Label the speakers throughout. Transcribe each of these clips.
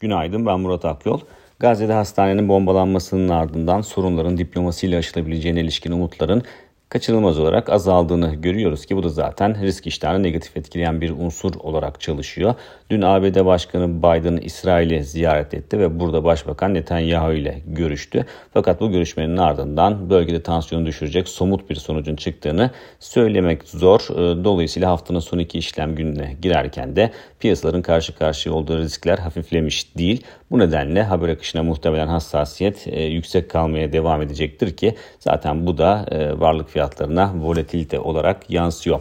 Speaker 1: Günaydın ben Murat Akyol. Gazze'de hastanenin bombalanmasının ardından sorunların diplomasiyle aşılabileceğine ilişkin umutların kaçınılmaz olarak azaldığını görüyoruz ki bu da zaten risk iştahını negatif etkileyen bir unsur olarak çalışıyor. Dün ABD Başkanı Biden İsrail'i ziyaret etti ve burada Başbakan Netanyahu ile görüştü. Fakat bu görüşmenin ardından bölgede tansiyonu düşürecek somut bir sonucun çıktığını söylemek zor. Ee, dolayısıyla haftanın son iki işlem gününe girerken de piyasaların karşı karşıya olduğu riskler hafiflemiş değil. Bu nedenle haber akışına muhtemelen hassasiyet e, yüksek kalmaya devam edecektir ki zaten bu da e, varlık fiyatlarına volatilite olarak yansıyor.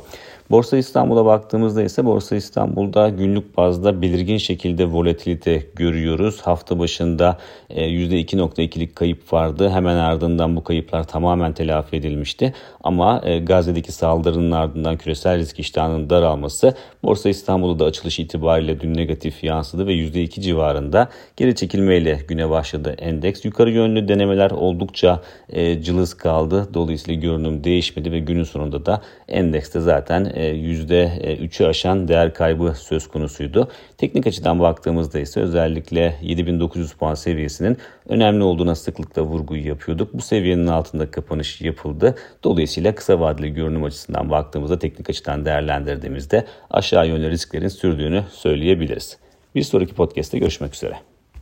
Speaker 1: Borsa İstanbul'a baktığımızda ise Borsa İstanbul'da günlük bazda belirgin şekilde volatilite görüyoruz. Hafta başında %2.2'lik e, kayıp vardı. Hemen ardından bu kayıplar tamamen telafi edilmişti. Ama e, Gazze'deki saldırının ardından küresel risk iştahının daralması Borsa İstanbul'da da açılış itibariyle dün negatif yansıdı ve %2 civarında geri çekilmeyle güne başladı endeks. Yukarı yönlü denemeler oldukça e, cılız kaldı. Dolayısıyla görünüm değişmedi ve günün sonunda da endekste zaten %3'ü e, aşan değer kaybı söz konusuydu. Teknik açıdan baktığımızda ise özellikle 7900 puan seviyesinin önemli olduğuna sıklıkla vurgu yapıyorduk. Bu seviyenin altında kapanış yapıldı. Dolayısıyla kısa vadeli görünüm açısından baktığımızda teknik açıdan değerlendirdiğimizde aşağı yönlü risklerin sürdüğünü söyleyebiliriz. Bir sonraki podcast'te görüşmek üzere.